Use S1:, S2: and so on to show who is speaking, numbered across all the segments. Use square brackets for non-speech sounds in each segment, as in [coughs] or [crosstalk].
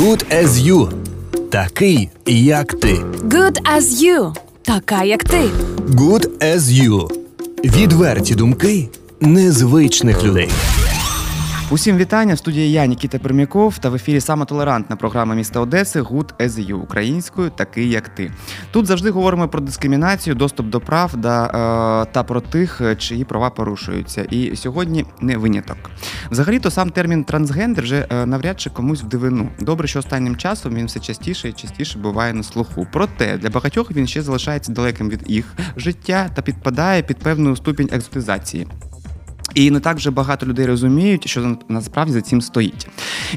S1: Good as you. Такий, як ти.
S2: Good as you. Така, як ти.
S1: Good as you. Відверті думки незвичних людей.
S3: Усім вітання в студії я, Нікіта Пермяков, та в ефірі саме толерантна програма міста Одеси Good as українською, такий як ти. Тут завжди говоримо про дискримінацію, доступ до прав да, е, та про тих, чиї права порушуються. І сьогодні не виняток. Взагалі-то сам термін трансгендер вже е, навряд чи комусь в дивину. Добре, що останнім часом він все частіше і частіше буває на слуху. Проте для багатьох він ще залишається далеким від їх життя та підпадає під певну ступінь екзотизації. І не так вже багато людей розуміють, що насправді за цим стоїть.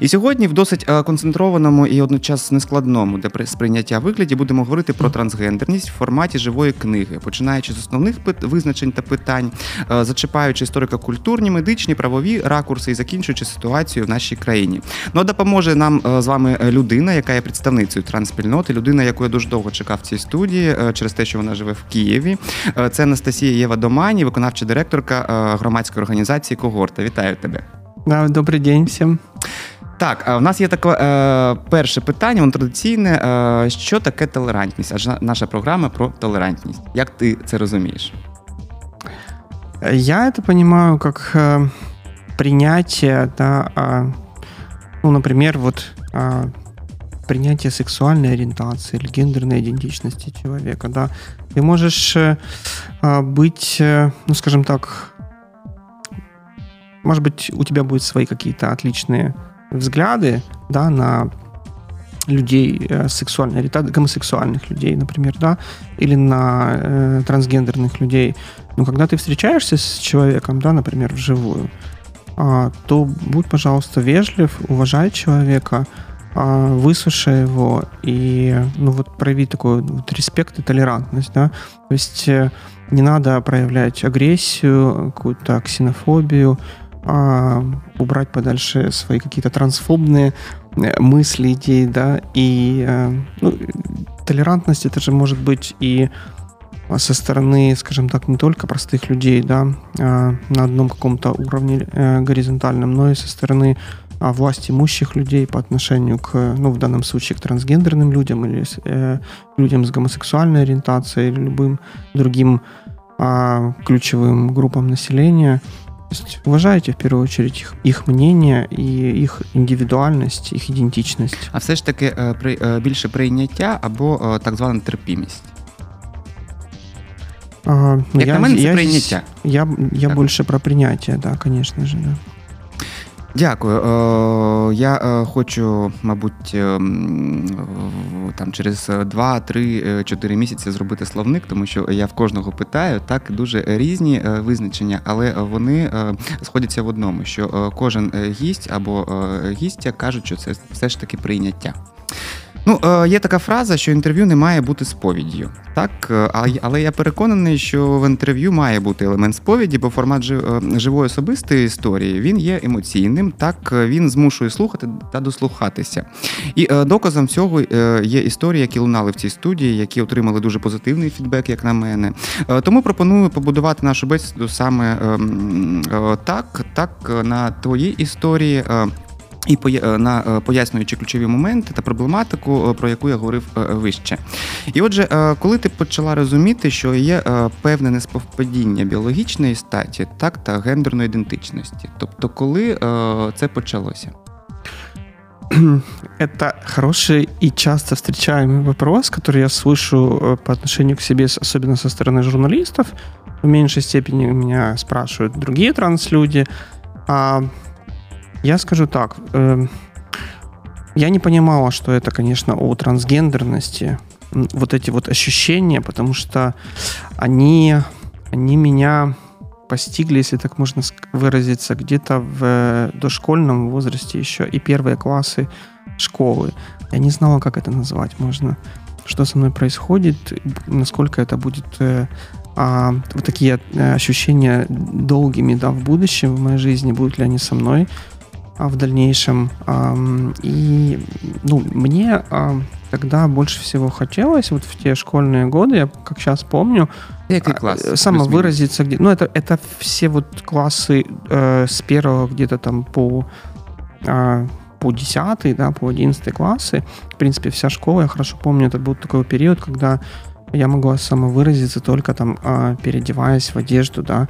S3: І сьогодні в досить е, концентрованому і одночас нескладному де сприйняття вигляді будемо говорити про трансгендерність в форматі живої книги, починаючи з основних визначень та питань, е, зачіпаючи історико-культурні, медичні, правові ракурси і закінчуючи ситуацію в нашій країні. Ну допоможе нам е, з вами людина, яка є представницею трансспільноти, людина, яку я дуже довго чекав в цій студії, через те, що вона живе в Києві. Це Анастасія Єва Домані, виконавча директорка громадської організації Когорта. Вітаю тебе.
S4: Да, Добрий день всім.
S3: Так, а в нас є таке е, перше питання, воно традиційне. Е, що таке толерантність? Адже наша програма про толерантність. Як ти це розумієш?
S4: Я это понимаю как э, принятие, да, э, ну, например, вот э, принятие сексуальной ориентации или гендерной идентичности человека, да. Ты можешь э, быть, э, ну, скажем так, может быть, у тебя будут свои какие-то отличные взгляды, да, на людей э, сексуальной ориентации, гомосексуальных людей, например, да, или на э, трансгендерных людей. Но когда ты встречаешься с человеком, да, например, вживую, э, то будь, пожалуйста, вежлив, уважай человека, э, выслушай его и, ну, вот прояви такой вот респект и толерантность, да. То есть э, не надо проявлять агрессию, какую-то ксенофобию, а, убрать подальше свои какие-то трансфобные э, мысли, идеи, да, и э, ну, толерантность это же может быть и со стороны, скажем так, не только простых людей, да, а, на одном каком-то уровне э, горизонтальном, но и со стороны а, власть имущих людей по отношению к, ну, в данном случае, к трансгендерным людям или э, людям с гомосексуальной ориентацией или любым другим э, ключевым группам населения – есть уважайте в первую очередь их, их мнение і їх індивідуальність, їх ідентичність.
S3: А все ж таки при, більше прийняття або так звана терпімість.
S4: А,
S3: Як
S4: я,
S3: на мене, це
S4: я
S3: прийняття.
S4: Я, я я більше про прийняття, да, звісно же, Да.
S3: Дякую. Е, я е, хочу, мабуть, е, там через 2, 3, 4 місяці зробити словник, тому що я в кожного питаю так дуже різні визначення, але вони сходяться в одному: що кожен гість або гістя кажуть, що це все ж таки прийняття. Ну, е, є така фраза, що інтерв'ю не має бути сповіддю. Так, е, але я переконаний, що в інтерв'ю має бути елемент сповіді, бо формат е, живої особистої історії він є емоційним. Так він змушує слухати та дослухатися. І доказом цього є історії, які лунали в цій студії, які отримали дуже позитивний фідбек, як на мене. Тому пропоную побудувати нашу бесіду саме ем, так, так на твоїй історії. І е, на е, пояснюючи ключові моменти та проблематику, е, про яку я говорив вище. І отже, коли ти почала розуміти, що є певне неспівпадіння біологічної статі, так та гендерної ідентичності, тобто, коли це почалося? [clears throat]
S4: Это хороший и часто встречаемый вопрос, который я слышу по отношению к себе, особенно со стороны журналистов. В меньшей степени меня спрашивают другие транслюди. А Я скажу так. Э, я не понимала, что это, конечно, о трансгендерности. Вот эти вот ощущения, потому что они, они меня постигли, если так можно выразиться, где-то в дошкольном возрасте еще и первые классы школы. Я не знала, как это назвать можно. Что со мной происходит, насколько это будет э, а, вот такие э, ощущения долгими да, в будущем в моей жизни, будут ли они со мной. А, в дальнейшем. И ну, мне тогда больше всего хотелось, вот в те школьные годы, я как сейчас помню,
S3: Какой класс?
S4: Э, самовыразиться где. Ну, это, это все вот классы э, с первого где-то там по, э, по 10, да, по 11 классы. В принципе, вся школа, я хорошо помню, это был такой период, когда я могла самовыразиться только там, а, переодеваясь в одежду, да,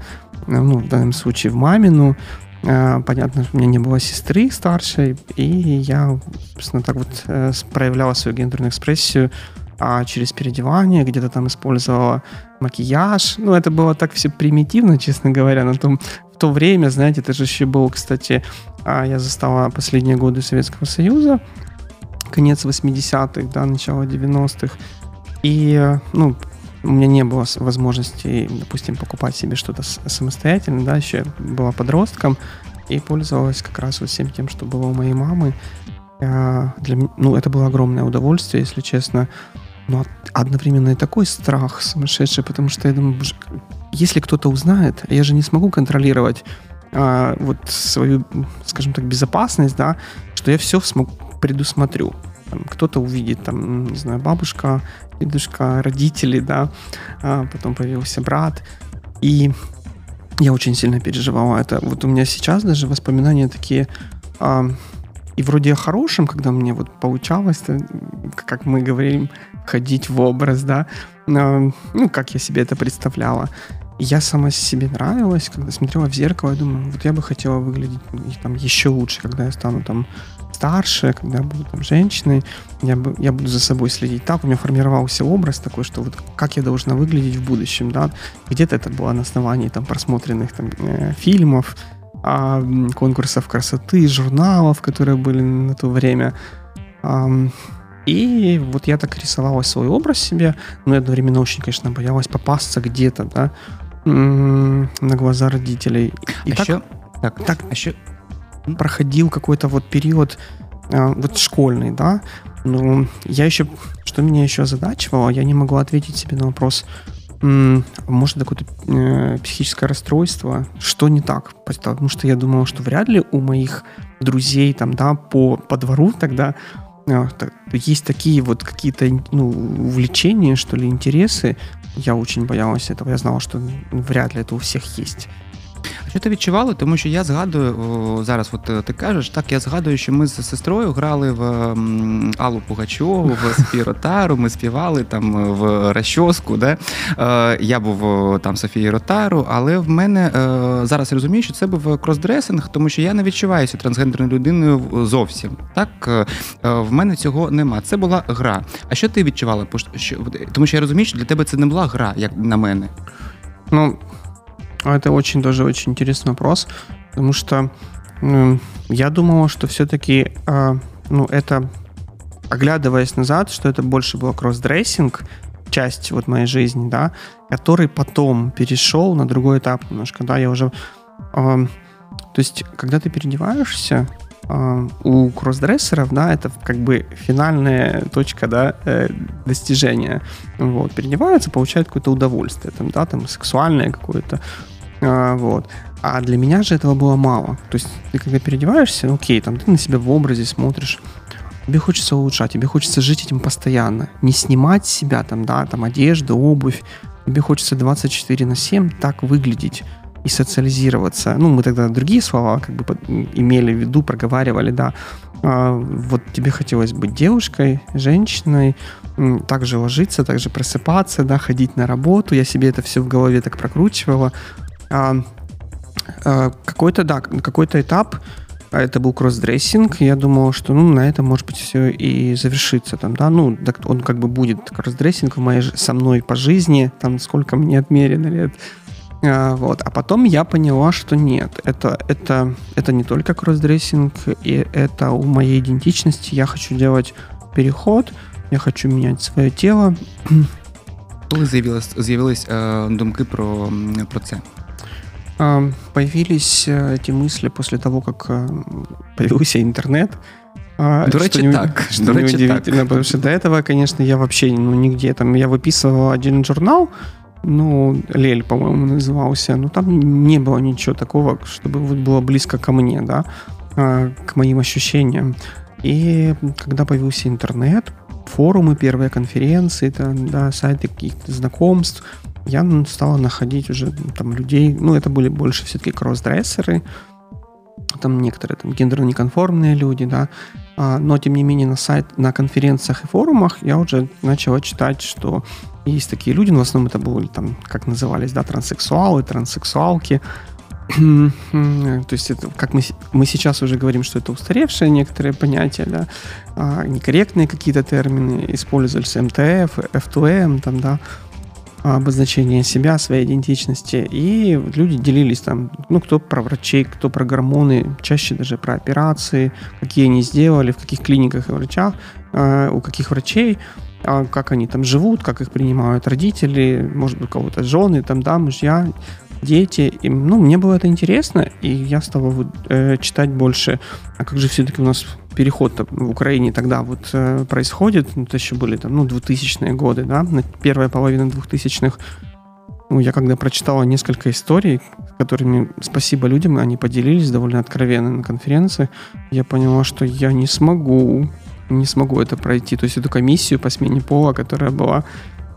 S4: ну, в данном случае в мамину, а, Понятно, что у меня не было сестры старшей, и я, собственно, так вот э, проявляла свою гендерную экспрессию а через переодевание, где-то там использовала макияж. Ну, это было так все примитивно, честно говоря, на том, в то время, знаете, это же еще было, кстати, а, я застала последние годы Советского Союза, конец 80-х, да, начало 90-х, и, ну, у меня не было возможности, допустим, покупать себе что-то самостоятельно, да, еще была подростком, и пользовалась как раз вот всем тем, что было у моей мамы. А, для, ну, это было огромное удовольствие, если честно но одновременно и такой страх сумасшедший, потому что я думаю, если кто-то узнает, я же не смогу контролировать а, вот свою, скажем так, безопасность, да, что я все смогу предусмотрю. Кто-то увидит, там, не знаю, бабушка, дедушка, родители, да, а потом появился брат, и я очень сильно переживала это. Вот у меня сейчас даже воспоминания такие а, и вроде о хорошем, когда мне вот получалось, как мы говорим, ходить в образ, да, ну, как я себе это представляла. я сама себе нравилась, когда смотрела в зеркало, я думаю, вот я бы хотела выглядеть там еще лучше, когда я стану там старше, когда буду там женщиной, я, я буду за собой следить. Так, у меня формировался образ такой, что вот как я должна выглядеть в будущем, да, где-то это было на основании там просмотренных там э, фильмов, э, конкурсов красоты, журналов, которые были на то время, э, и вот я так рисовала свой образ себе, но одновременно очень, конечно, боялась попасться где-то, да, на глаза родителей. И
S3: а
S4: так,
S3: еще,
S4: так, так. а еще проходил какой-то вот период а, вот школьный, да, но я еще, что меня еще озадачивало, я не могла ответить себе на вопрос, может, какое-то э, психическое расстройство, что не так, потому что я думала, что вряд ли у моих друзей там, да, по, по двору тогда а, есть такие вот какие-то ну, увлечения, что ли, интересы. Я очень боялась этого. Я знала, что вряд ли это у всех есть.
S3: Що ти відчувала? Тому що я згадую зараз, от е, ти кажеш, так я згадую, що ми з сестрою грали в Аллу Пугачову, в [laughs] Софію Ротару, ми співали там е, в Расчоску. Де? Е, я був там Софії Ротару, але в мене зараз я розумію, що це був кросдресинг, тому що я не відчуваюся трансгендерною людиною зовсім. Так в мене цього нема. Це була гра. А що ти відчувала? Тому що я розумію, що для тебе це не була гра, як на мене.
S4: Ну, Это очень тоже очень интересный вопрос, потому что ну, я думала, что все-таки, э, ну, это, оглядываясь назад, что это больше было кроссдрессинг, часть вот моей жизни, да, который потом перешел на другой этап немножко, да, я уже... Э, то есть, когда ты переодеваешься, э, у кроссдрессеров, да, это как бы финальная точка, да, э, достижения. Вот, переодеваются, получают какое-то удовольствие, там, да, там, сексуальное какое-то, а, вот. А для меня же этого было мало. То есть ты когда переодеваешься, ну, окей, там ты на себя в образе смотришь, тебе хочется улучшать, тебе хочется жить этим постоянно. Не снимать себя там, да, там одежду, обувь. Тебе хочется 24 на 7 так выглядеть и социализироваться. Ну, мы тогда другие слова как бы имели в виду, проговаривали, да. А, вот тебе хотелось быть девушкой, женщиной, также ложиться, также просыпаться, да, ходить на работу. Я себе это все в голове так прокручивала какой-то, да, какой-то этап, а это был кроссдрессинг, я думал, что ну, на этом, может быть, все и завершится. Там, да? ну, он как бы будет кроссдрессинг в моей, со мной по жизни, там сколько мне отмерено лет. А, вот. а потом я поняла, что нет, это, это, это не только кроссдрессинг, и это у моей идентичности. Я хочу делать переход, я хочу менять свое тело.
S3: Коли з'явились, з'явились е, думки про, про це?
S4: Появились э, эти мысли после того, как э, появился интернет.
S3: До речі,
S4: что
S3: так.
S4: Что До речі, удивительно, так. потому что до этого, конечно, я вообще ну, нигде там, я выписывал один журнал, ну, Лель, по-моему, назывался, но там не было ничего такого, чтобы вот было близко ко мне, да, к моим ощущениям. И когда появился интернет, форумы, первые конференции, там, да, сайты каких-то знакомств, я стала находить уже там людей, ну, это были больше все-таки кроссдрессеры, там некоторые там гендерно неконформные люди, да, а, но тем не менее на сайт, на конференциях и форумах я уже начала читать, что есть такие люди, но в основном это были там, как назывались, да, транссексуалы, транссексуалки, [clears throat] то есть это, как мы, мы сейчас уже говорим, что это устаревшие некоторые понятия, да, а, некорректные какие-то термины, использовались МТФ, F2M, там, да, обозначение себя, своей идентичности. И люди делились там, ну, кто про врачей, кто про гормоны, чаще даже про операции, какие они сделали, в каких клиниках и врачах, э, у каких врачей, э, как они там живут, как их принимают родители, может быть, у кого-то жены, там, да, мужья, дети. И, ну, мне было это интересно, и я стал э, читать больше. А как же все-таки у нас переход в Украине тогда вот э, происходит? Ну, это еще были там, ну, 2000-е годы, да, первая половина 2000-х. Ну, я когда прочитала несколько историй, которыми, спасибо людям, они поделились довольно откровенно на конференции, я поняла, что я не смогу, не смогу это пройти. То есть эту комиссию по смене пола, которая была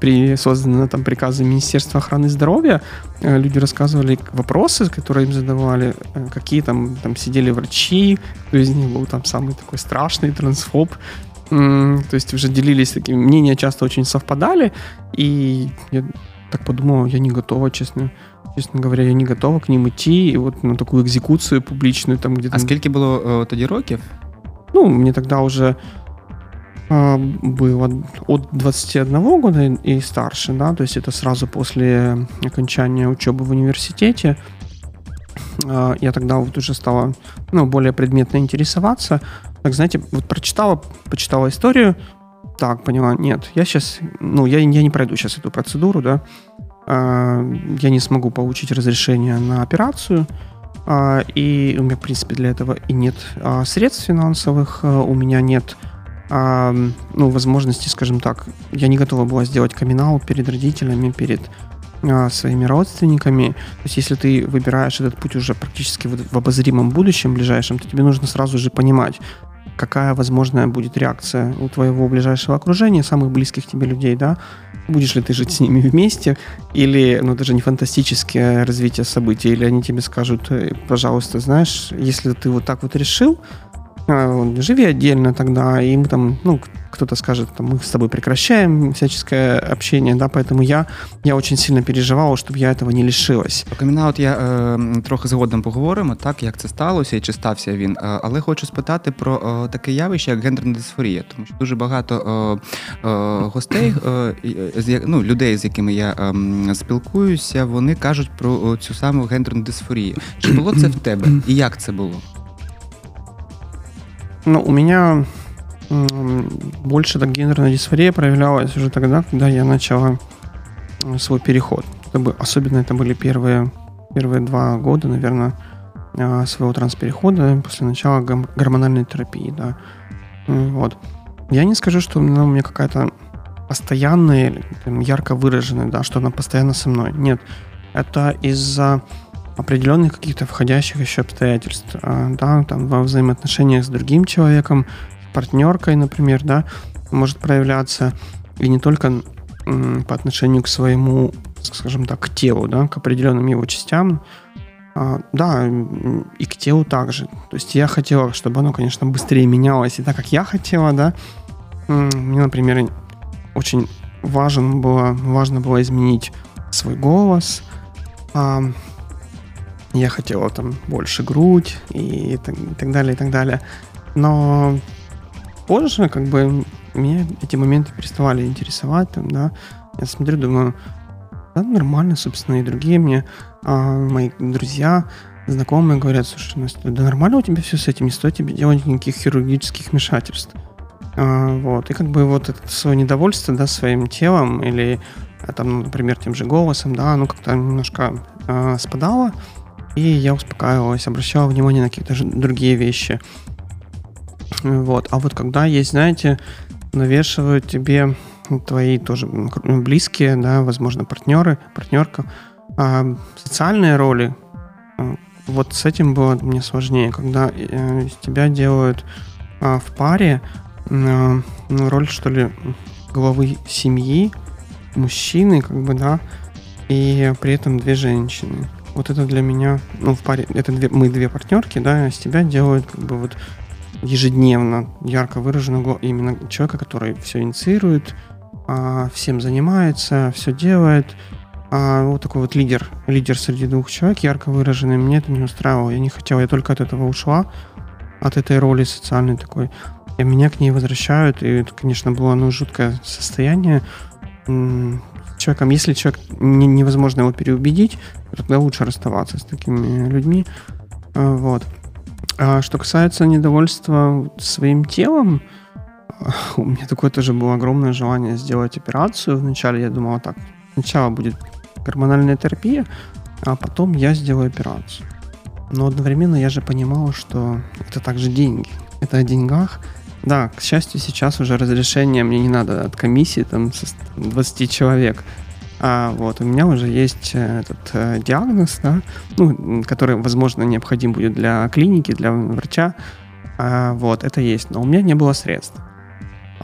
S4: при созданном там приказе Министерства охраны здоровья, э, люди рассказывали вопросы, которые им задавали, э, какие там, там сидели врачи, кто из них был там самый такой страшный трансфоб, то есть уже делились такими, мнения часто очень совпадали, и я так подумал, я не готова, честно, честно говоря, я не готова к ним идти, и вот на такую экзекуцию публичную там где-то...
S3: А скільки було тоді років?
S4: Ну, мне тогда уже а, было от 21 года и старше, да, то есть это сразу после окончания учебы в университете. А, я тогда вот уже стала, ну, более предметно интересоваться. Так, знаете, вот прочитала, почитала историю, так, поняла, нет, я сейчас, ну, я, я не пройду сейчас эту процедуру, да, а, я не смогу получить разрешение на операцию, и у меня, в принципе, для этого и нет средств финансовых, у меня нет а, ну, возможности, скажем так, я не готова была сделать камин перед родителями, перед а, своими родственниками. То есть, если ты выбираешь этот путь уже практически в, в обозримом будущем, ближайшем, то тебе нужно сразу же понимать, какая возможная будет реакция у твоего ближайшего окружения, самых близких тебе людей, да, будешь ли ты жить с ними вместе, или, ну, даже не фантастическое развитие событий, или они тебе скажут, «Э, пожалуйста, знаешь, если ты вот так вот решил, живи отдельно тогда, и мы там, ну, кто-то скажет, там, мы с тобой прекращаем всяческое общение, да, поэтому я, я очень сильно переживала, щоб я этого не лишилась.
S3: Про камінаут я е, трохи згодом поговоримо, так, як це сталося і чи стався він. Е, але хочу спитати про е, таке явище, як гендерна дисфорія, тому що дуже багато е, е, гостей, з, ну, людей, з якими я ем, спілкуюся, вони кажуть про цю саму гендерну дисфорію. Чи було це в тебе? І як це було?
S4: Ну, у меня больше так гендерная дисфория проявлялась уже тогда, когда я начала свой переход. Это особенно это были первые, первые два года, наверное, э, своего трансперехода после начала гормональной терапии, да. Вот. Я не скажу, что ну, у меня какая-то постоянная, ярко выраженная, да, что она постоянно со мной. Нет, это из-за определенных каких-то входящих еще обстоятельств, а, да, там во взаимоотношениях с другим человеком, партнеркой, например, да, может проявляться и не только по отношению к своему, скажем так, к телу, да, к определенным его частям, а, да, и к телу также. То есть я хотела, чтобы оно, конечно, быстрее менялось, и так как я хотела, да, мне, например, очень важен было, важно было изменить свой голос, я хотела там больше грудь и так, и так далее, и так далее. Но позже как бы меня эти моменты переставали интересовать, там, да. Я смотрю, думаю, да, нормально, собственно, и другие мне, а, мои друзья, знакомые говорят, слушай, Настя, да нормально у тебя все с этим, не стоит тебе делать никаких хирургических вмешательств. А, вот, и как бы вот это свое недовольство, да, своим телом или а, там, ну, например, тем же голосом, да, оно как-то немножко а, спадало, и я успокаивалась, обращала внимание на какие-то другие вещи. Вот. А вот когда есть, знаете, навешивают тебе твои тоже близкие, да, возможно, партнеры, партнерка, а социальные роли, а, вот с этим было мне сложнее, когда э, из тебя делают а, в паре а, ну, роль, что ли, главы семьи, мужчины, как бы, да, и при этом две женщины. Вот это для меня, ну, в паре, это две, мы две партнерки, да, с тебя делают как бы вот ежедневно ярко выраженного именно человека, который все инициирует, а, всем занимается, все делает. А, вот такой вот лидер, лидер среди двух человек, ярко выраженный. Мне это не устраивало. Я не хотела, я только от этого ушла, от этой роли социальной такой. И меня к ней возвращают, и это, конечно, было ну, жуткое состояние. Человеком, если человек не, невозможно его переубедить, тогда лучше расставаться с такими людьми. А, вот. А что касается недовольства своим телом, [laughs] у меня такое тоже было огромное желание сделать операцию. Вначале я думал так, сначала будет гормональная терапия, а потом я сделаю операцию. Но одновременно я же понимал, что это также деньги. Это о деньгах. Да, к счастью, сейчас уже разрешение мне не надо от комиссии там, со 20 человек. А вот у меня уже есть э, этот э, диагноз, да, ну, который, возможно, необходим будет для клиники, для врача. А, вот, это есть. Но у меня не было средств.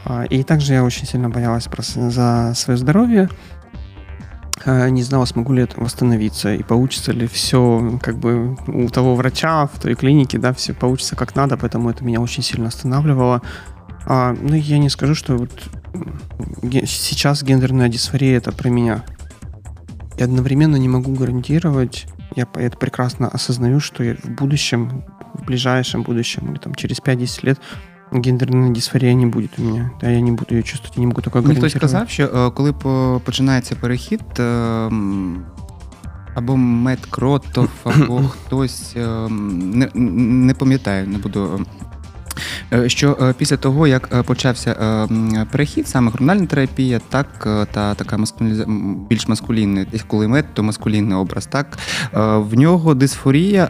S4: А, и также я очень сильно боялась просто за свое здоровье. А, не знала, смогу ли это восстановиться и получится ли все как бы у того врача в той клинике, да, все получится как надо, поэтому это меня очень сильно останавливало. А, ну, я не скажу, что вот сейчас гендерная дисфория это про меня. И одновременно не могу гарантировать, я это прекрасно осознаю, что я в будущем, в ближайшем будущем, или там через 5-10 лет гендерної дисфорії не буде у мене. Та я не буду її чувствувати, не можу такого
S3: Мені хтось казав, що коли починається перехід, або Мет Кротов, [coughs] або хтось не, не пам'ятаю, не буду. Що після того, як почався перехід, саме гормональна терапія, так та така маскулі... більш маскулінний, коли мед, то маскулінний образ, так в нього дисфорія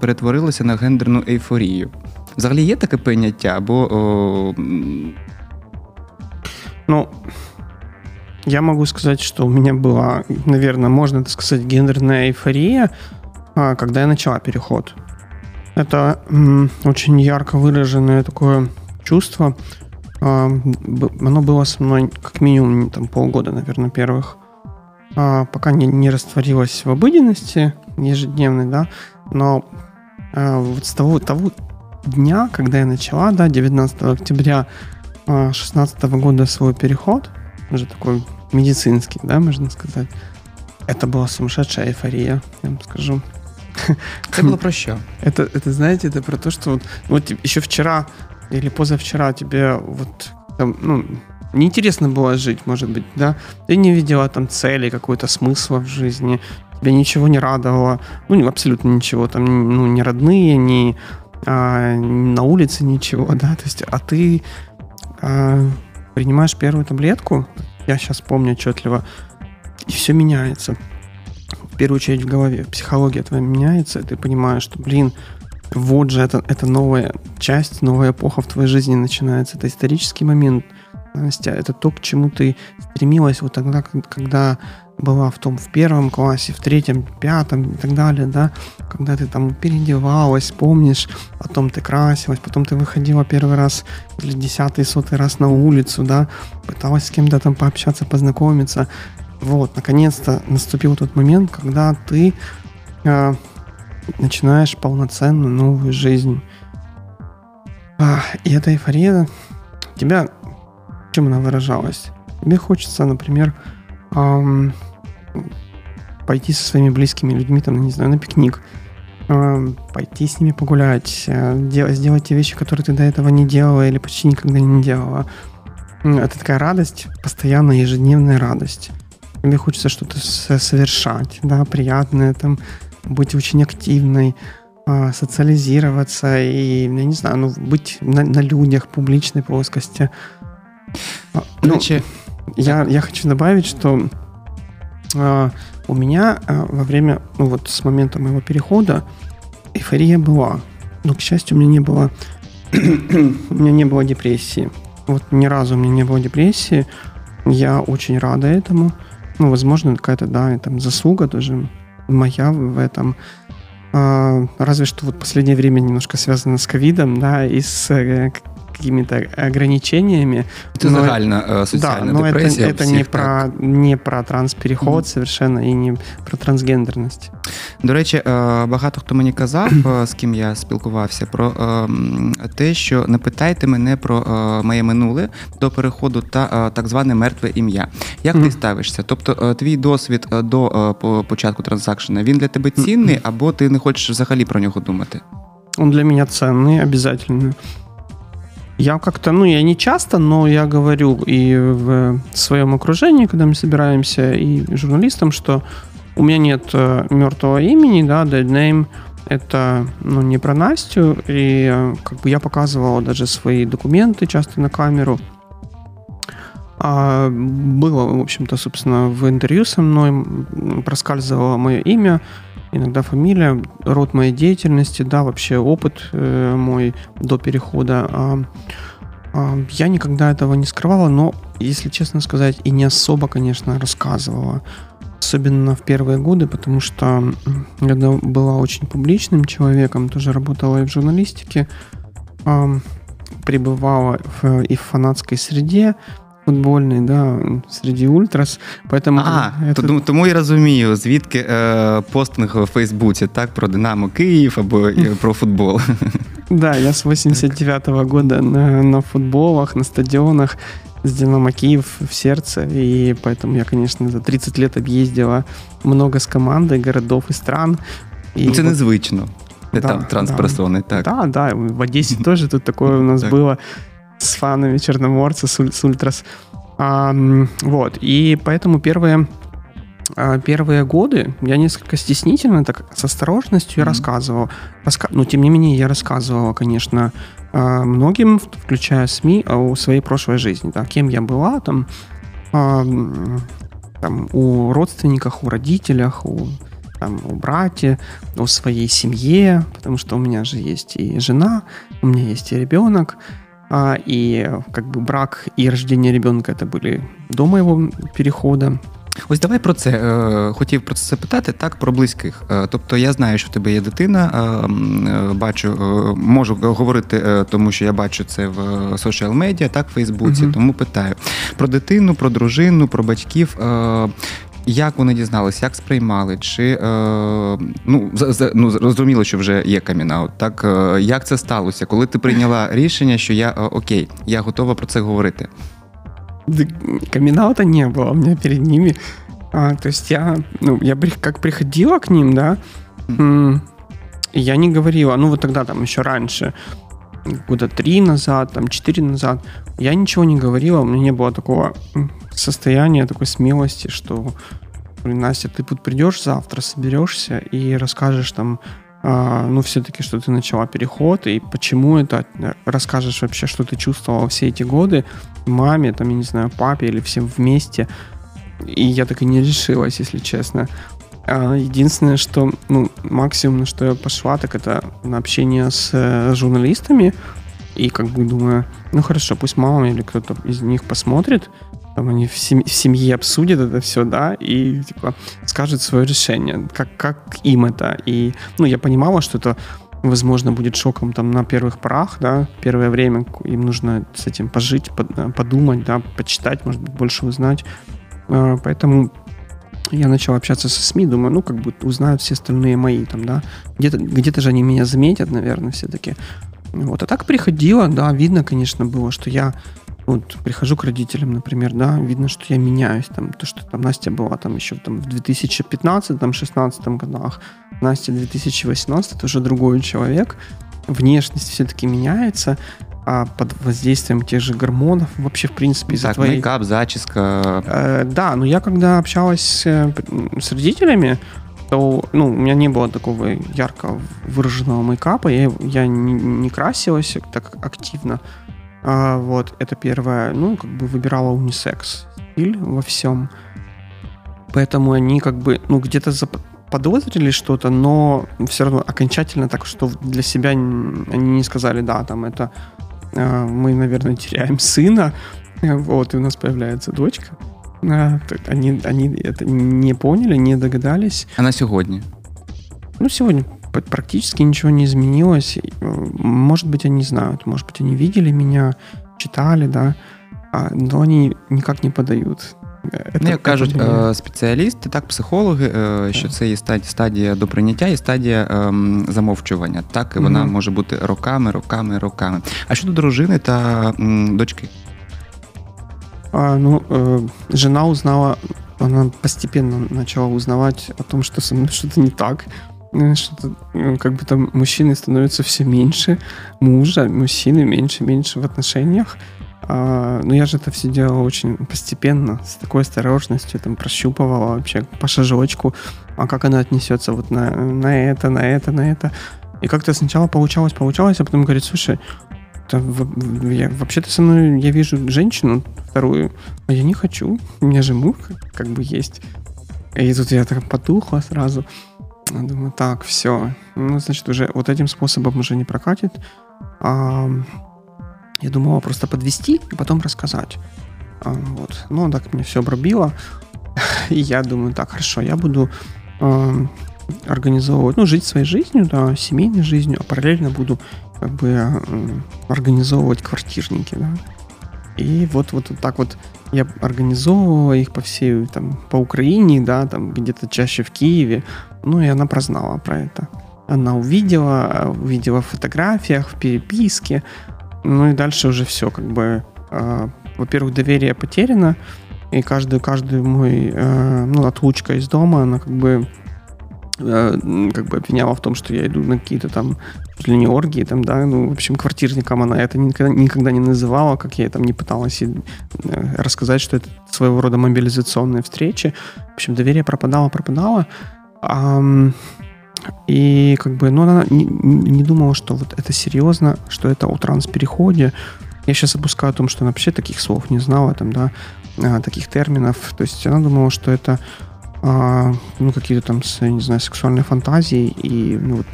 S3: перетворилася на гендерну ейфорію. Взагалі є таке поняття, бо. О...
S4: Ну, я могу сказать, что у меня была, наверное, можно так сказать, гендерная эйфория, когда я начала переход. Это очень ярко выраженное такое чувство. А, оно было со мной как минимум там, полгода, наверное, первых. А, пока не, не растворилось в обыденности ежедневной, да, но вот с того, того, дня, когда я начала, да, 19 октября 2016 года свой переход, уже такой медицинский, да, можно сказать, это была сумасшедшая эйфория, я вам скажу.
S3: Это было про что?
S4: Это, это, знаете, это про то, что вот, вот еще вчера или позавчера тебе вот там, ну, неинтересно было жить, может быть, да? Ты не видела там цели, какой-то смысла в жизни, тебя ничего не радовало, ну, абсолютно ничего, там, ну, ни родные, ни а, на улице ничего, да, то есть, а ты а, принимаешь первую таблетку, я сейчас помню отчетливо, и все меняется. В первую очередь в голове, психология твоя меняется, ты понимаешь, что, блин, вот же это, это новая часть, новая эпоха в твоей жизни начинается. Это исторический момент, Настя. Это то, к чему ты стремилась вот тогда, когда была в том в первом классе, в третьем, пятом и так далее, да, когда ты там переодевалась, помнишь, потом ты красилась, потом ты выходила первый раз или десятый, сотый раз на улицу, да, пыталась с кем-то там пообщаться, познакомиться. Вот, наконец-то наступил тот момент, когда ты э, начинаешь полноценную новую жизнь. А, и эта эйфория тебя, чем она выражалась? Тебе хочется, например, эм, пойти со своими близкими людьми, там, не знаю, на пикник, эм, пойти с ними погулять, э, делать, сделать те вещи, которые ты до этого не делала или почти никогда не делала. Это такая радость, постоянная ежедневная радость. Тебе хочется что-то совершать, да, приятное, там, быть очень активной, э, социализироваться и, я не знаю, ну, быть на, на людях, публичной плоскости. А, ну, Иначе я, я хочу добавить, что э, у меня э, во время, ну вот с момента моего перехода эйфория была. Но, к счастью, у меня не было, [coughs] у меня не было депрессии. Вот ни разу у меня не было депрессии. Я очень рада этому. Ну, возможно, какая-то, да, там заслуга тоже моя в этом. А, разве что вот последнее время немножко связано с ковидом, да, и с э, какими-то ограничениями.
S3: Это но, загально социальная
S4: да, но депрессия. Это, это не, про, не про транспереход mm. совершенно и не про трансгендерность.
S3: До речі, е, багато хто мені казав, [coughs] е, з ким я спілкувався, про е, те, що не питайте мене про е, моє минуле до переходу та е, так зване мертве ім'я. Як
S4: Мгм.
S3: ти ставишся? Тобто, е, твій досвід е, до е, по- початку транзакшена, він для тебе цінний, або ти не хочеш взагалі про нього думати?
S4: Он для меня ценный, обязательно. Я как-то, ну, я не часто, но я говорю и в своем окружении, когда мы собираемся, и журналистам, что у меня нет э, мертвого имени, да, dead name, это, ну, не про Настю, и э, как бы я показывал даже свои документы часто на камеру. А, было, в общем-то, собственно, в интервью со мной проскальзывало мое имя, иногда фамилия, род моей деятельности, да, вообще опыт э, мой до перехода. А, а, я никогда этого не скрывала, но, если честно сказать, и не особо, конечно, рассказывала. Особенно в первые годы, потому что я была очень публичным человеком, тоже работала и в журналистике, ам, пребывала в, и в фанатской среде футбольной, да, среди ультрас, поэтому...
S3: А,
S4: это-
S3: тому, тому я розумію, звідки е, постинг у Фейсбуці, так, про Динамо Київ або е, [laughs] про футбол.
S4: Да, я с 89 года на, на футболах, на стадионах с Динамо Киев в сердце, и поэтому я, конечно, за 30 лет объездила много с командой, городов и стран. И
S3: Ну, Це
S4: вот-
S3: незвично. Це
S4: Да,
S3: там трансперсони, так.
S4: Да, да, в Одессе [laughs] тоже тут такое у нас
S3: Так.
S4: было с фанами Черноморца, с, с Ультрас. А, вот, и поэтому первые, а, первые годы я несколько стеснительно, так с осторожностью
S3: Мгм.
S4: рассказывал. Раска- Но, тем не менее, я рассказывала, конечно, а, многим, включая СМИ, о своей прошлой жизни, да, кем я была, там, а, там, у родственниках, у родителях, у, там, у брате, о своей семье, потому что у меня же есть и жена, у меня есть и ребенок, а, и как бы брак и рождение ребенка это были до моего перехода.
S3: Ось давай про це. е, Хотів про це запитати, так, про близьких. Е, Тобто я знаю, що в тебе є дитина, е, м, е, бачу, е, можу говорити, е, тому що я бачу це в соціал медіа, так, в Фейсбуці,
S4: Мгм.
S3: тому питаю про дитину, про дружину, про батьків. е, Як вони дізналися, як сприймали? Чи е, ну, за- за- ну зрозуміло, що вже є камінаут. Так е, як це сталося? Коли ти прийняла рішення, що я е, окей, я готова про це говорити?
S4: камин не было у меня перед ними. А, то есть я, ну, я при- как приходила к ним, да, м, я не говорила, ну вот тогда там еще раньше, года три назад, там четыре назад, я ничего не говорила, у меня не было такого м, состояния, такой смелости, что, блин, Настя, ты тут придешь завтра, соберешься и расскажешь там, а, ну, все-таки, что ты начала переход, и почему это, э, расскажешь вообще, что ты чувствовала все эти годы, маме, там, я не знаю, папе или всем вместе. И я так и не решилась, если честно. А, Единственное, что, ну, максимум, на что я пошла, так это на общение с э, журналистами. И как бы думаю, ну хорошо, пусть мама или кто-то из них посмотрит, там они в, сем- в семье обсудят это все, да, и типа скажут свое решение, как, как им это. И, ну, я понимала, что это возможно, будет шоком там на первых порах, да, первое время им нужно с этим пожить, э, подумать, да, почитать, может быть, больше узнать. А, Поэтому я начал общаться со СМИ, думаю, ну, как бы узнают все остальные мои там, да, где-то где же они меня заметят, наверное, все-таки. Вот, а так приходило, да, видно, конечно, было, что я вот прихожу к родителям, например, да, видно, что я меняюсь, там, то, что там Настя была там еще там, в 2015-16 годах, Настя 2018 это уже другой человек, внешность все-таки меняется, а под воздействием тех же гормонов, вообще, в принципе, из-за
S3: Так,
S4: твоей...
S3: мейкап, зачіска.
S4: Э, да, но я когда общалась с, э, с родителями, то ну, у меня не было такого ярко выраженного мейкапа, я, я не, не красилась так активно. А, вот, это первое. Ну, как бы выбирала унисекс стиль во всем. Поэтому они как бы, ну, где-то зап- подозрили что-то, но все равно окончательно так, что для себя они не сказали, да, там это э, мы, наверное, теряем сына, [laughs] вот, и у нас появляется дочка. А, Они, они это не поняли, не догадались.
S3: А на сьогодні?
S4: Ну, сегодня практически ничего не изменилось. И, э, Может быть, они знают, может быть, они видели меня, читали, да, а, но они никак не подают. Это-
S3: Ну, як
S4: это
S3: кажуть
S4: было-
S3: е, спеціалісти, так, психологи, е, що це є стадія, стадія до прийняття і стадія ем, замовчування. Так, і вона
S4: Мгм.
S3: може бути роками, роками, роками. А щодо дружини та м, дочки?
S4: А, ну, э, жена узнала, она постепенно начала узнавать о том, что со мной что-то не так. Что-то, э, как бы там мужчины становятся все меньше, мужа, мужчины меньше, меньше в отношениях. А, но я же это все делала очень постепенно, с такой осторожностью, там прощупывала вообще по шажочку, а как она отнесется вот на, на это, на это, на это. И как-то сначала получалось, получалось, а потом говорит, слушай, в- я, вообще-то со мной я вижу женщину вторую, а я не хочу. У меня же муж как бы есть. И тут я так потухла сразу. Я Думаю, так, все. Ну, значит, уже вот этим способом уже не прокатит. А, я думала просто подвести и потом рассказать. А, вот. Ну, так мне все обрубило. [laughs] И я думаю, так, хорошо, я буду а, организовывать, ну, жить своей жизнью, да, семейной жизнью, а параллельно буду как бы м, организовывать квартирники, да. И вот, вот так вот я организовывала их по всей, там, по Украине, да, там, где-то чаще в Киеве. Ну, и она прознала про это. Она увидела, увидела в фотографиях, в переписке. Ну, и дальше уже все, как бы, э, во-первых, доверие потеряно, и каждый, каждый мой, э, ну, отлучка из дома, она как бы э, как бы обвиняла в том, что я иду на какие-то там ли не оргии, там, да, ну, в общем, квартирником она это никогда, никогда не называла, как я там не пыталась и, э, рассказать, что это своего рода мобилизационные встречи. В общем, доверие пропадало, пропадало. И как бы, ну, она не, не- думала, что вот это серьезно, что это о транспереходе. Я сейчас опускаю о том, что она вообще таких слов не знала, там, да, а, таких терминов. То есть она думала, что это а, ну, какие-то там, не знаю, сексуальные фантазии и ну, вот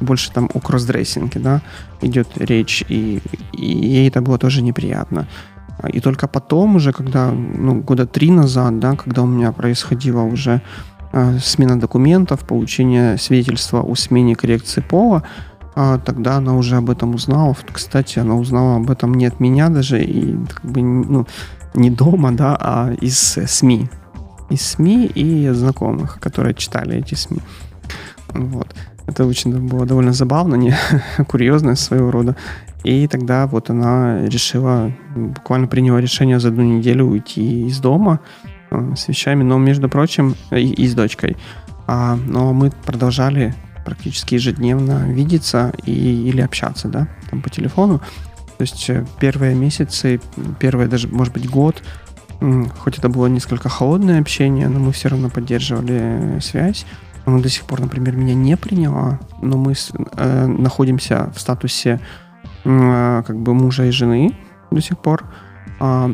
S4: больше там о кроссдрессинге, да, идет речь, и, и ей это было тоже неприятно. И только потом уже, когда, ну, года три назад, да, когда у меня происходила уже смена документов, получение свидетельства о смене коррекции пола, а, тогда она уже об этом узнала. Кстати, она узнала об этом не от меня даже, и как бы, ну, не дома, да, а из э, СМИ. Из СМИ и знакомых, которые читали эти СМИ. Вот. Это очень было довольно забавно, не [laughs] курьезно своего рода. И тогда вот она решила, буквально приняла решение за одну неделю уйти из дома э, с вещами, но, между прочим, и, и с дочкой. А, но мы продолжали практически ежедневно видеться и, или общаться, да, там по телефону. То есть э, первые месяцы, первые даже, может быть, год, хоть это было несколько холодное общение, но мы все равно поддерживали э, связь. Она до сих пор, например, меня не приняла, но мы э, находимся в статусе э, как бы мужа и жены до сих пор. А,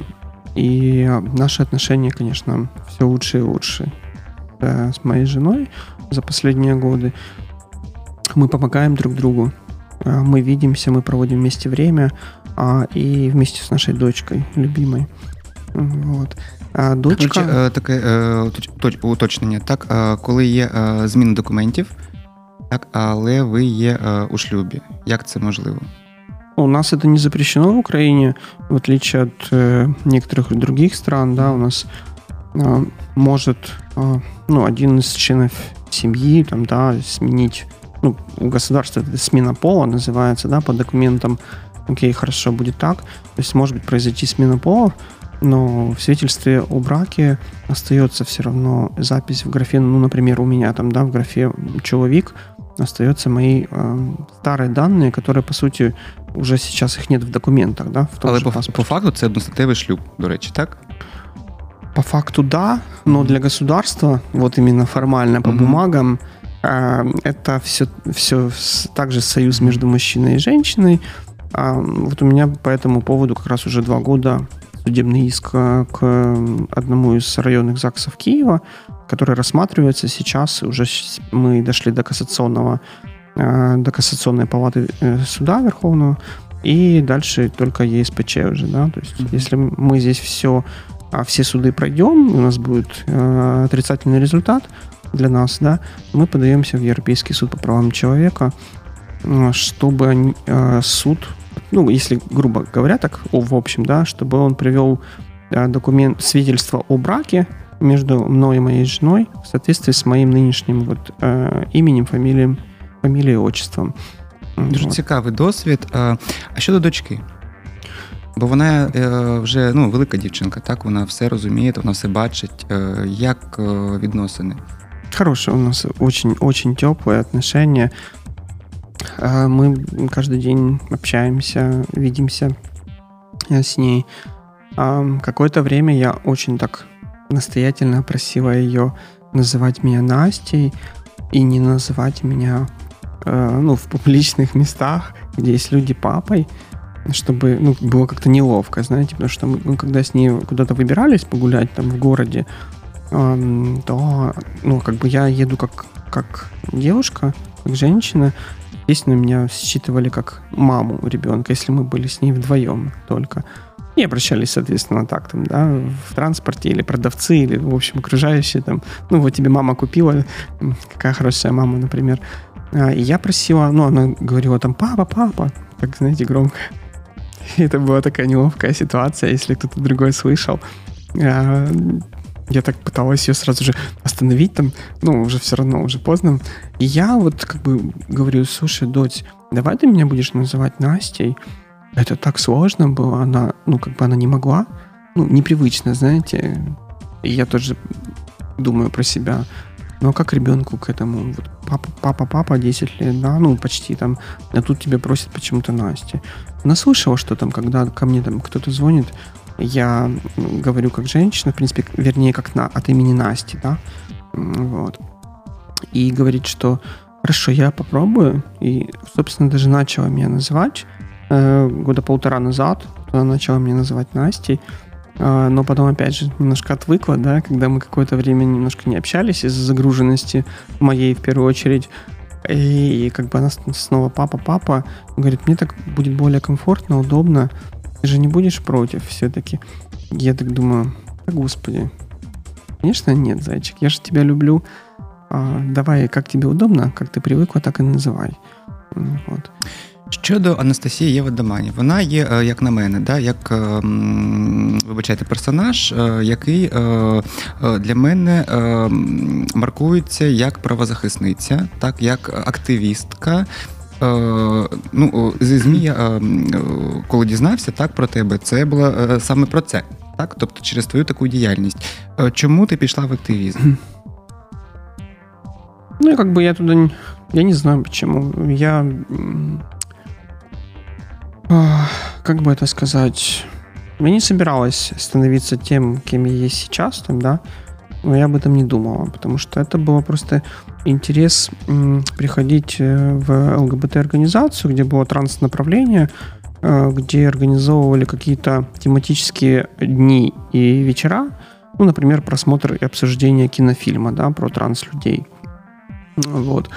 S4: и э, наши отношения, конечно, все лучше и лучше э, с моей женой за последние годы. Мы помогаем друг другу. Э, Мы видимся, мы проводим вместе время а, и вместе с нашей дочкой любимой. М, Вот. А дочка...
S3: Коротше, е, таке е, уточ- точ- уточнення. Так, е, коли є е, зміна документів, так, але ви є е, у шлюбі. Як це можливо?
S4: У нас это не запрещено в Украине, в отличие от э, некоторых других стран, да, у нас э, может э, ну, один из членов семьи там, да, сменить, ну, у государства это смена пола называется, да, по документам, окей, хорошо, будет так, то есть может быть произойти смена пола, но в свидетельстве о браке остается все равно запись в графе, ну, например, у меня там, да, в графе человек остаются мои э, старые данные, которые, по сути, уже сейчас их нет в документах, да, в том
S3: Але по, по факту це одностатевий шлюб, до речі, так?
S4: По факту да, но для государства, вот именно формально по
S3: Мгм.
S4: бумагам, э, это все, все также союз между мужчиной и женщиной. А, вот у меня по этому поводу как раз уже два года судебный иск э, к одному из районных ЗАГСов Киева, который рассматривается сейчас. Уже мы дошли до кассационного, э, до кассационной палаты э, суда Верховного, и дальше только ЕСПЧ уже, да, то есть
S3: Мгм.
S4: если мы здесь все, все суды пройдем, у нас будет э, отрицательный результат для нас, да, мы подаемся в Европейский суд по правам человека, чтобы суд, ну, если грубо говоря, так, в общем, да, чтобы он привел документ, свидетельство о браке между мной и моей женой в соответствии с моим нынешнім вот, э, іменем, фамілієм, фамілією, отчеством.
S3: Дуже
S4: Вот.
S3: цікавий досвід. А а щодо дочки? Бо вона е, вже ну, велика дівчинка, так? Вона все розуміє, вона все бачить. Е, Як е, відносини?
S4: Хорошие у нас очень-очень теплые отношения. А, Мы каждый день общаемся, видимся э, с ней. А, Какое-то время я очень так настоятельно просила ее называть меня Настей и не называть меня э, ну, в публичных местах, где есть люди папой, чтобы ну, было как-то неловко, знаете, потому что мы, ну, когда с ней куда-то выбирались погулять там в городе, Ам, то, ну, как бы я еду как, как девушка, как женщина. Естественно, меня считывали как маму ребенка, если мы были с ней вдвоем только. И обращались, соответственно, так, там, да, в транспорте, или продавцы, или, в общем, окружающие, там, ну, вот тебе мама купила, какая хорошая мама, например. А, И я просила, ну, она говорила там, папа, папа, так, знаете, громко. И это была такая неловкая ситуация, если кто-то другой слышал. А, я так пыталась ее сразу же остановить там, ну, уже все равно, уже поздно. И я вот как бы говорю, слушай, дочь, давай ты меня будешь называть Настей. Это так сложно было, она, ну, как бы она не могла, ну, непривычно, знаете. И я тоже думаю про себя. Ну, а как ребенку к этому? Вот папа, папа, папа, 10 лет, да, ну, почти там, а тут тебя просят почему-то Настя. Она слышала, что там, когда ко мне там кто-то звонит, я м, говорю как женщина, в принципе, вернее, как на, от имени Насти, да, вот. И говорит, что хорошо, я попробую, и, собственно, даже начала меня называть э, года полтора назад, она начала меня называть Настей, А, но потом, опять же, немножко отвыкла, да, когда мы какое-то время немножко не общались из-за загруженности моей, в первую очередь, и, как бы она снова папа, папа, говорит, мне так будет более комфортно, удобно, ты же не будешь против все-таки. Я так думаю, да господи, конечно нет, зайчик, я же тебя люблю, А, давай, как тебе удобно, как ты привыкла, так и называй. Вот.
S3: Щодо Анастасії Євадомані, вона є, е, як на мене, да, як е, вибачайте, персонаж, е, який для мене маркується як правозахисниця, так як активістка. Ну, зі ЗМІ я, коли дізнався так про тебе, це було саме про це. Так, тобто через твою таку діяльність. Чому ти пішла в активізм?
S4: Ну, как я туда... Я не знаю почему. Я... Как бы это сказать? Я не собиралась становиться тем, кем я есть сейчас, там, да, но я об этом не думала, потому что это было просто интерес м, приходить э, в ЛГБТ-организацию, где было транс-направление, э, где организовывали какие-то тематические дни и вечера, ну, например, просмотр и обсуждение кинофильма, да, про транс-людей. Вот.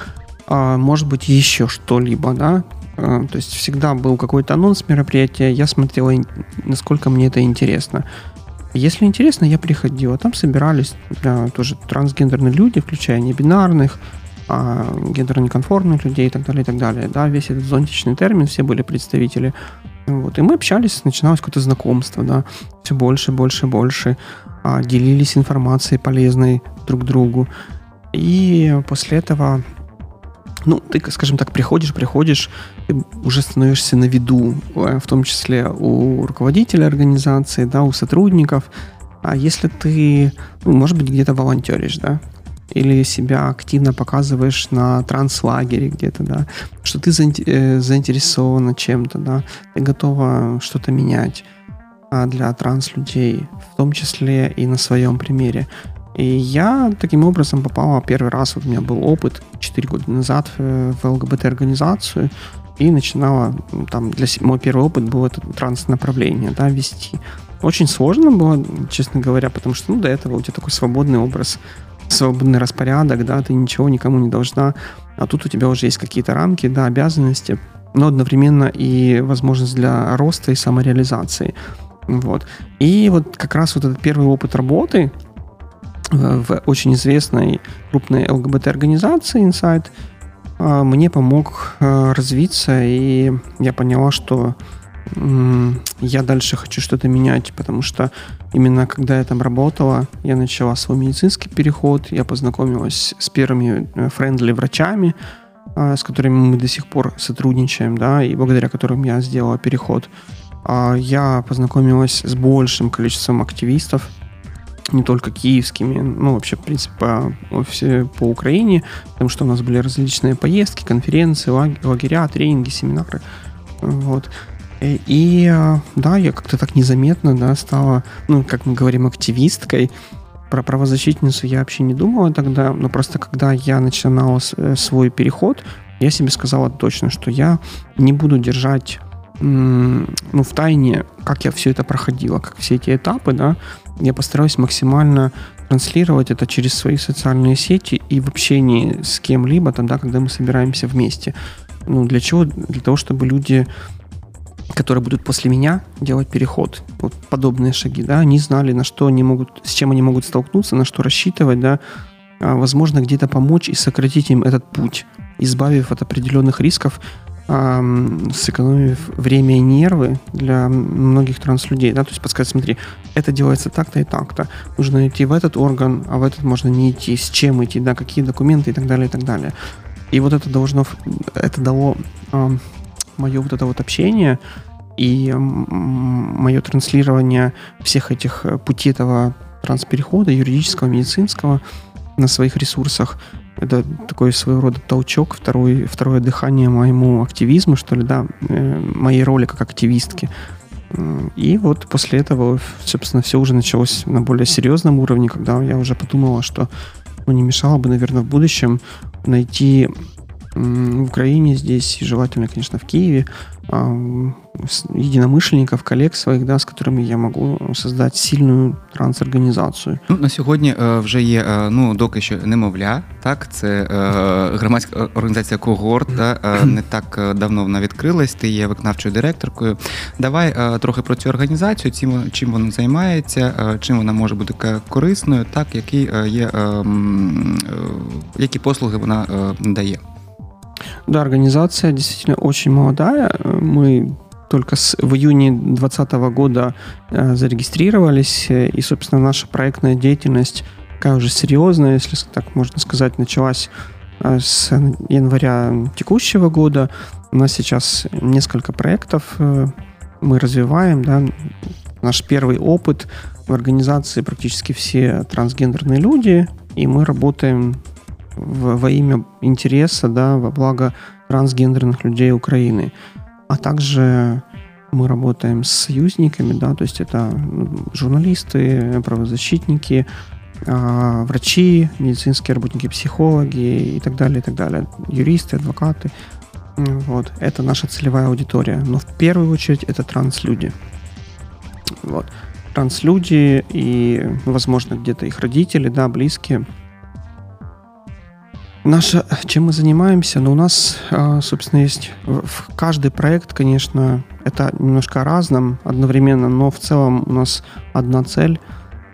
S4: А, может быть, еще что-либо, да. А, То есть всегда был какой-то анонс мероприятия, я смотрела, ин- насколько мне это интересно. Если интересно, я приходила. Там собирались да, тоже трансгендерные люди, включая небинарных, а, гендерно-неконформных людей и так далее, и так далее. Да, весь этот зонтичный термин, все были представители. Вот. И мы общались, начиналось какое-то знакомство, да, все больше, больше, больше. А, делились информацией полезной друг другу. И после этого, ну, ты, скажем так, приходишь, приходишь, уже становишься на виду, э, в том числе у руководителя организации, да, у сотрудников. А если ты, ну, может быть, где-то волонтеришь, да, или себя активно показываешь на транслагере где-то, да, что ты э, заинтересована чем-то, да, ты готова что-то менять а, для транс-людей, в том числе и на своем примере. И я таким образом попала первый раз, вот у меня был опыт 4 года назад э, в ЛГБТ-организацию, и начинала, там, для мой первый опыт был это транс-направление, да, вести. Очень сложно было, честно говоря, потому что, ну, до этого у тебя такой свободный образ, свободный распорядок, да, ты ничего никому не должна, а тут у тебя уже есть какие-то рамки, да, обязанности, но одновременно и возможность для роста и самореализации. Вот. И вот как раз вот этот первый опыт работы в очень известной крупной ЛГБТ-организации Insight э, мне помог э, развиться, и я поняла, что я дальше хочу что-то менять, потому что именно когда я там работала, я начала свой медицинский переход, я познакомилась с первыми френдли врачами, а, с которыми мы до сих пор сотрудничаем, да, и благодаря которым я сделала переход. А, я познакомилась с большим количеством активистов, не только киевскими, ну, вообще, в принципе, по, все, по Украине, потому что у нас были различные поездки, конференции, лагеря, тренинги, семинары. Вот. И э, да, я как-то так незаметно, да, стала, ну, как мы говорим, активисткой. Про правозащитницу я вообще не думала тогда, но просто когда я начинала э, свой переход, я себе сказала точно, что я не буду держать ну, в тайне, как я все это проходила, как все эти этапы, да, я постараюсь максимально транслировать это через свои социальные сети и в общении с кем-либо, тогда, когда мы собираемся вместе. Ну, для чего? Для того, чтобы люди которые будут после меня делать переход, вот подобные шаги, да, они знали, на что они могут, с чем они могут столкнуться, на что рассчитывать, да, а, возможно, где-то помочь и сократить им этот путь, избавив от определенных рисков, сэкономив время и нервы для многих транслюдей, да, то есть подсказать, смотри, это делается так-то и так-то, нужно идти в этот орган, а в этот можно не идти, с чем идти, да, какие документы и так далее, и так далее. И вот это должно, это дало мое вот это вот общение и мое транслирование всех этих э, путей этого трансперехода, юридического, медицинского, на своих ресурсах, это такой своего рода толчок, второй, второе дыхание моему активизму, что ли, да, э, моей роли как активистки. И вот после этого, собственно, все уже началось на более серьезном уровне, когда я уже подумала, что ну, не мешало бы, наверное, в будущем найти в Украине здесь, желательно, конечно, в Киеве, единомышленников, коллег своїх, да, з которыми я можу создати сильну трансорганізацію.
S3: Ну, На сьогодні е, вже є е, ну, доки що немовля, так, це е, громадська організація Когорт, да, не так давно вона відкрилась, ти є виконавчою директоркою. Давай трохи про цю організацію, чим, вона займається, чим вона може бути корисною, так, які є, які послуги вона дає.
S4: Да, организация действительно очень молодая. Мы только с, в июне 2020 года э, зарегистрировались, и, собственно, наша проектная деятельность такая уже серьезная, если так можно сказать, началась э, с января текущего года. У нас сейчас несколько проектов э, мы развиваем, да, наш первый опыт в организации практически все трансгендерные люди, и мы работаем во имя интереса, да, во благо трансгендерных людей Украины. А также мы работаем с союзниками, да, то есть это ну, журналисты, правозащитники, а, врачи, медицинские работники, психологи и так далее, и так далее, юристы, адвокаты. Вот. Это наша целевая аудитория. Но в первую очередь это транслюди. Вот. Транслюди и, возможно, где-то их родители, да, близкие – Наша, чем мы занимаемся? Ну, у нас, а, собственно, есть в каждый проект, конечно, это немножко разным одновременно, но в целом у нас одна цель,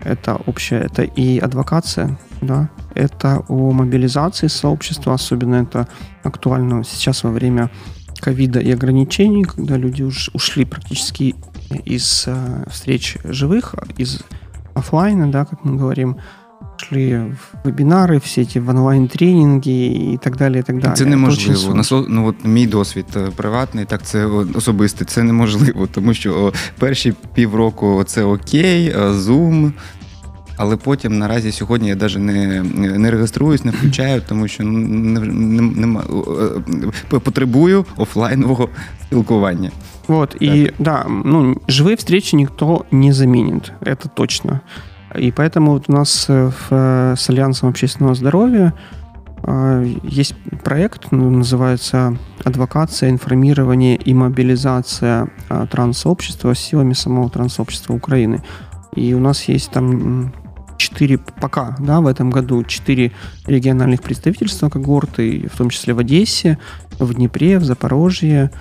S4: это общая, это и адвокация, да, это о мобилизации сообщества, особенно это актуально сейчас во время ковида и ограничений, когда люди уж ушли практически из э, встреч живых, из офлайна, да, как мы говорим, шли в вебінари, всі ті в онлайн-тренінги і так далі. і так далі.
S3: Це неможливо. Ну, от Мій досвід е, приватний, так це особистий, це неможливо, тому що перші півроку це окей, Zoom. Але потім наразі сьогодні я навіть не не реєструюсь, не включаю, тому що не, не, не, е, потребую офлайнового спілкування.
S4: Вот, так. и да, ну, живые встречи никто не заменит, это точно. И поэтому вот у нас э, в, э, с Альянсом общественного здоровья э, есть проект, ну, называется «Адвокация, информирование и мобилизация трансообщества силами самого трансообщества Украины». И у нас есть там четыре, пока, да, в этом году четыре региональных представительства когорты, в том числе в Одессе, в Днепре, в Запорожье,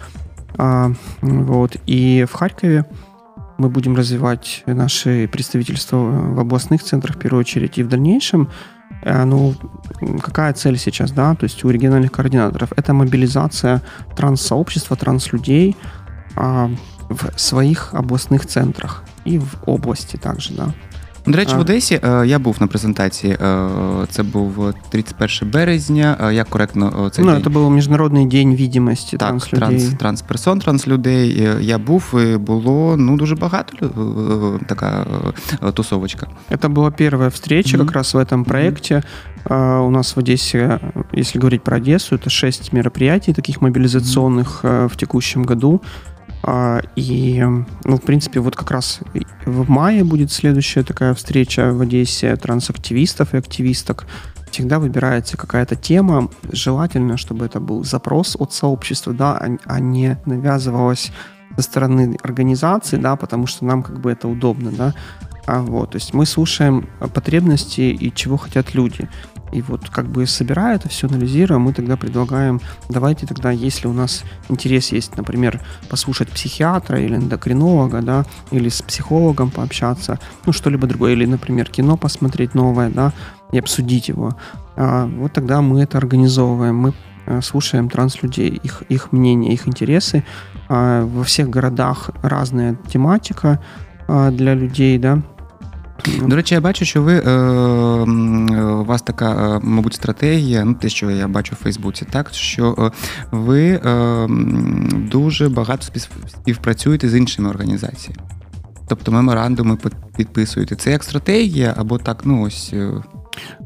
S4: а, вот, и в Харькове мы будем развивать наши представительства в областных центрах в первую очередь и в дальнейшем. Э, ну, какая цель сейчас, да, то есть у региональных координаторов? Это мобилизация транссообщества, транслюдей, а, в своих областных центрах и в области также, да.
S3: До речі,
S4: А.
S3: в Одесі е, я був на презентації. е, Це був 31 березня. Е, Як коректно е, цей
S4: ну,
S3: день?
S4: это был Международный день видимости
S3: Так,
S4: транслюдей.
S3: транс, трансперсон, транслюдей. Е, Я був і було ну дуже багато лю- е, така е, тусовочка.
S4: Это была первая встреча
S3: Мгм.
S4: как раз в этом проекте. А, У нас в Одессе, если говорить про Одессу, это шесть мероприятий таких мобилизационных э, в текущем году. А, И, ну, в принципе, вот как раз в мае будет следующая такая встреча в Одессе трансактивистов и активисток. Всегда выбирается какая-то тема. Желательно, чтобы это был запрос от сообщества, да, а- а не навязывалось со стороны организации, да, потому что нам как бы это удобно, да. А вот, то есть мы слушаем потребности и чего хотят люди. И вот как бы собирая это все, анализируя, мы тогда предлагаем, давайте тогда, если у нас интерес есть, например, послушать психиатра или эндокринолога, да, или с психологом пообщаться, ну, что-либо другое, или, например, кино посмотреть новое, да, и обсудить его, а, вот тогда мы это организовываем, мы э, слушаем транслюдей, их, их мнение, их интересы. А, Во всех городах разная тематика а, для людей, да.
S3: До речі, я бачу, що ви е, м, е, у вас така, е, мабуть, стратегія, ну те, що я бачу в Фейсбуці, так що е, ви е, м, дуже багато спів- співпрацюєте з іншими організаціями. Тобто меморандуми під- підписуєте. Це як стратегія, або так, ну ось. е,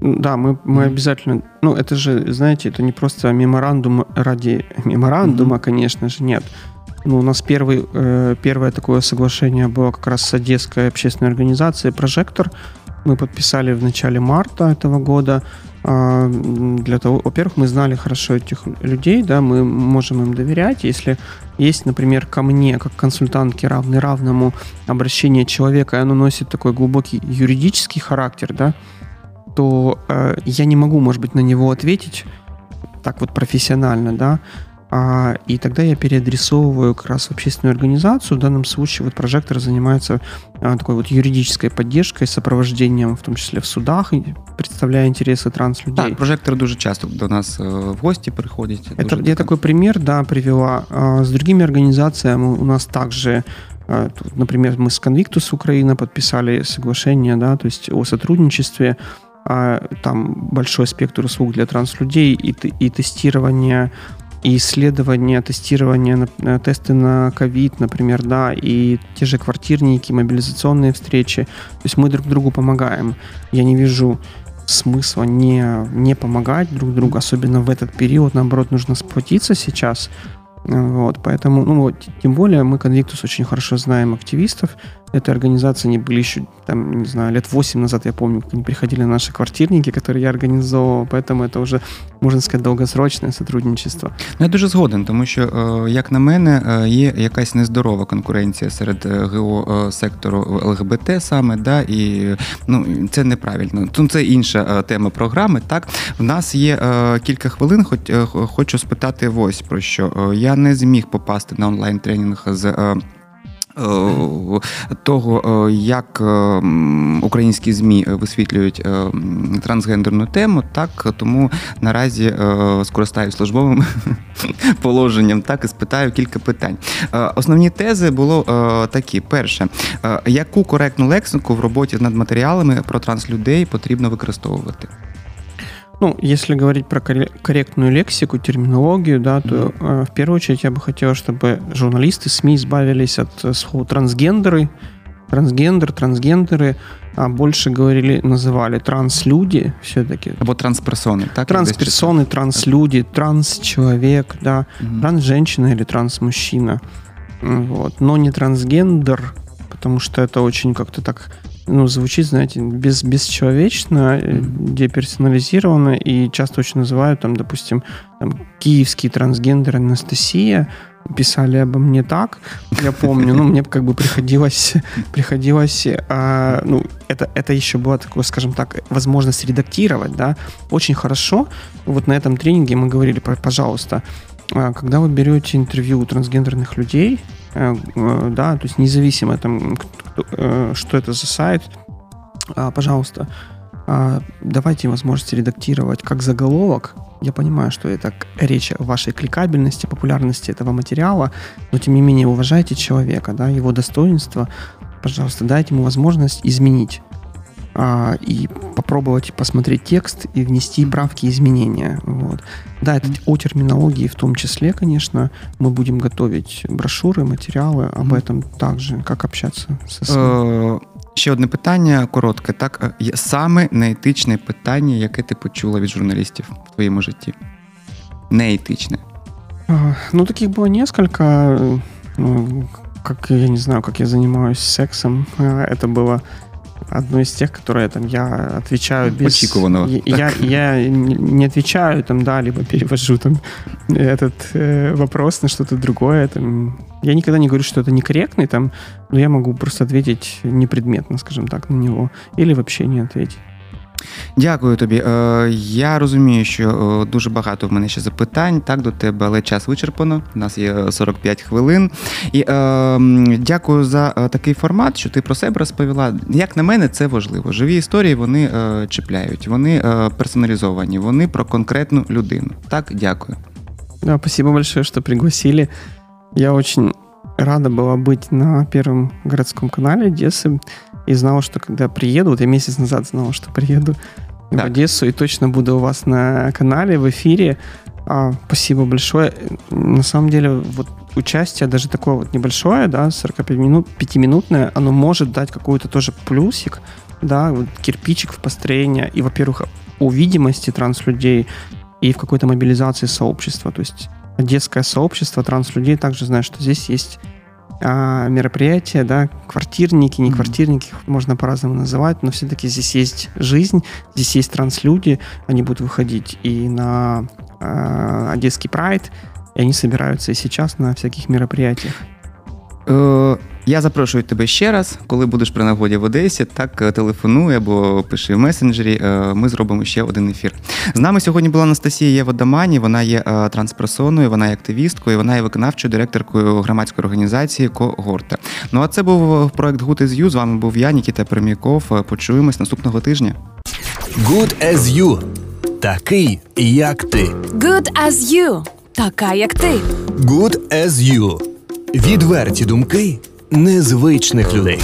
S4: Да, мы, мы
S3: Мгм.
S4: обязательно... Ну, это же, знаете, это не просто меморандум ради меморандума, конечно же, нет. Ну, у нас первый, э, первое такое соглашение было как раз с Одесской общественной организацией «Прожектор». Мы подписали в начале марта этого года. М, Для того, во-первых, мы знали хорошо этих людей, да, мы можем им доверять. Если есть, например, ко мне, как консультантке равный равному обращение человека, и оно носит такой глубокий юридический характер, да, то э, я не могу, может быть, на него ответить так вот профессионально, да, а, и тогда я переадресовываю как раз в общественную организацию. В данном случае вот прожектор занимается а, такой вот юридической поддержкой, сопровождением, в том числе в судах, представляя интересы транслюдей.
S3: Так, прожектори дуже часто до нас е, в гості приходять.
S4: Это я такой пример, да, привела. А, С другими организациями у нас также, тут, например, мы с Convictus Украина подписали соглашение, да, то есть о сотрудничестве. А, Там большой спектр услуг для транслюдей и, и тестирование и исследования, тестирование, на тесты на ковид, например, да, и те же квартирники, мобилизационные встречи. То есть мы друг другу помогаем. Я не вижу смысла не, не помогать друг другу, особенно в этот период, наоборот, нужно сплотиться сейчас. Вот, поэтому, ну вот, тем более мы Convictus очень хорошо знаем активистов этой организации, они были еще, там, не знаю, лет 8 назад, я помню, как они приходили на наши квартирники, которые я организовывал, поэтому это уже, можно сказать, долгосрочное сотрудничество.
S3: Ну, я дуже згоден, тому що, е, як на мене, е, є якась нездорова конкуренція серед е, ГО е, сектору ЛГБТ саме, да, і ну, це неправильно. Ну, Це інша е, тема програми. Так, в нас є е, кілька хвилин, хоч е, х- хочу спитати ось про що. Е, Я не зміг попасти на онлайн-тренінг з. е, Того, е, як е, українські ЗМІ висвітлюють трансгендерну тему, так тому наразі скористаюсь службовим [laughs] положенням, так і спитаю кілька питань. Основні тези було такі: перше, яку коректну лексику в роботі над матеріалами про транслюдей потрібно використовувати?
S4: Ну, если говорить про корре- корректную лексику, терминологию, да, то э, в первую очередь я бы хотел, чтобы журналисты, СМИ избавились от э, слова трансгендеры, трансгендер, трансгендеры, а больше говорили, называли транслюди все-таки.
S3: Або трансперсони, так?
S4: Трансперсоны, транслюди, трансчеловек, да,
S3: Мгм.
S4: трансженщина или трансмужчина. Вот. Но не трансгендер, потому что это очень как-то так ну, звучит, знаете, без, бесчеловечно,
S3: Мгм.
S4: деперсонализированно, и часто очень называют, там, допустим, там, киевский трансгендер Анастасия, писали обо мне так, я помню, ну, мне как бы приходилось, [laughs] приходилось, а, ну, это, это еще была такое, скажем так, возможность редактировать, да, очень хорошо, вот на этом тренинге мы говорили, «П- пожалуйста, а, когда вы берете интервью у трансгендерных людей, да, то есть независимо там, кто- э, что это за сайт, а, пожалуйста, а, давайте возможность редактировать как заголовок, Я понимаю, что это речь о вашей кликабельности, популярности этого материала, но тем не менее уважайте человека, да, его достоинство. Пожалуйста, дайте ему возможность изменить а, и попробовать посмотреть текст и внести правки и изменения. Вот. Да, это о терминологии в том числе, конечно. Мы будем готовить брошюры, материалы об этом также, как общаться со СМИ.
S3: Ще одне питання коротке. Так, саме неетичне питання, яке ти почула від журналістів в твоєму житті? Неетичне.
S4: Ну, таких было несколько. Ну, как я не знаю, как я занимаюсь сексом. Это было одно из тех, которые там я отвечаю без...
S3: Очікуваного.
S4: Я, я не отвечаю там, да, либо перевожу там этот э, вопрос на что-то другое. Там. Я никогда не говорю, что это некорректный, там, но я могу просто ответить непредметно, скажем так, на него. Или вообще не ответить.
S3: Дякую тобі. Е, я розумію, що е, дуже багато в мене ще запитань так до тебе, але час вичерпано. У нас є 45 хвилин. І е, дякую за е, такий формат, що ти про себе розповіла. Як на мене, це важливо. Живі історії вони е, чіпляють, вони е, персоналізовані, вони про конкретну людину. Так, дякую.
S4: Спасибо большое, что пригласили. Я очень рада была быть на Первом городском канале Одессы и знала, что когда приеду, вот я месяц назад знала, что приеду так. в Одессу и точно буду у вас на канале, в эфире. А, спасибо большое. На самом деле, вот участие даже такое вот небольшое, да, 45 минут, 5-минутное, оно может дать какой-то тоже плюсик, да, вот кирпичик в построение и, во-первых, у видимости транслюдей и в какой-то мобилизации сообщества. То есть одесское сообщество транслюдей также знает, что здесь есть а, мероприятия, да, квартирники, не квартирники, mm-hmm. можно по-разному называть, но все-таки здесь есть жизнь, здесь есть транслюди, они будут выходить и на э, Одесский прайд, и они собираются и сейчас на всяких мероприятиях.
S3: Е, я запрошую тебе ще раз, коли будеш при нагоді в Одесі, так е, телефонуй або пиши в месенджері. Е, ми зробимо ще один ефір. З нами сьогодні була Анастасія Єводамані, вона є трансперсоною, вона є активісткою, вона є виконавчою директоркою громадської організації Когорта. Ну а це був проект Good as You. З вами був я, Нікіта Пермяков. Почуємось наступного тижня.
S1: Good as you. Такий, як ти.
S2: Good as you. Така, як ти.
S1: Good as you. Відверті думки незвичних людей.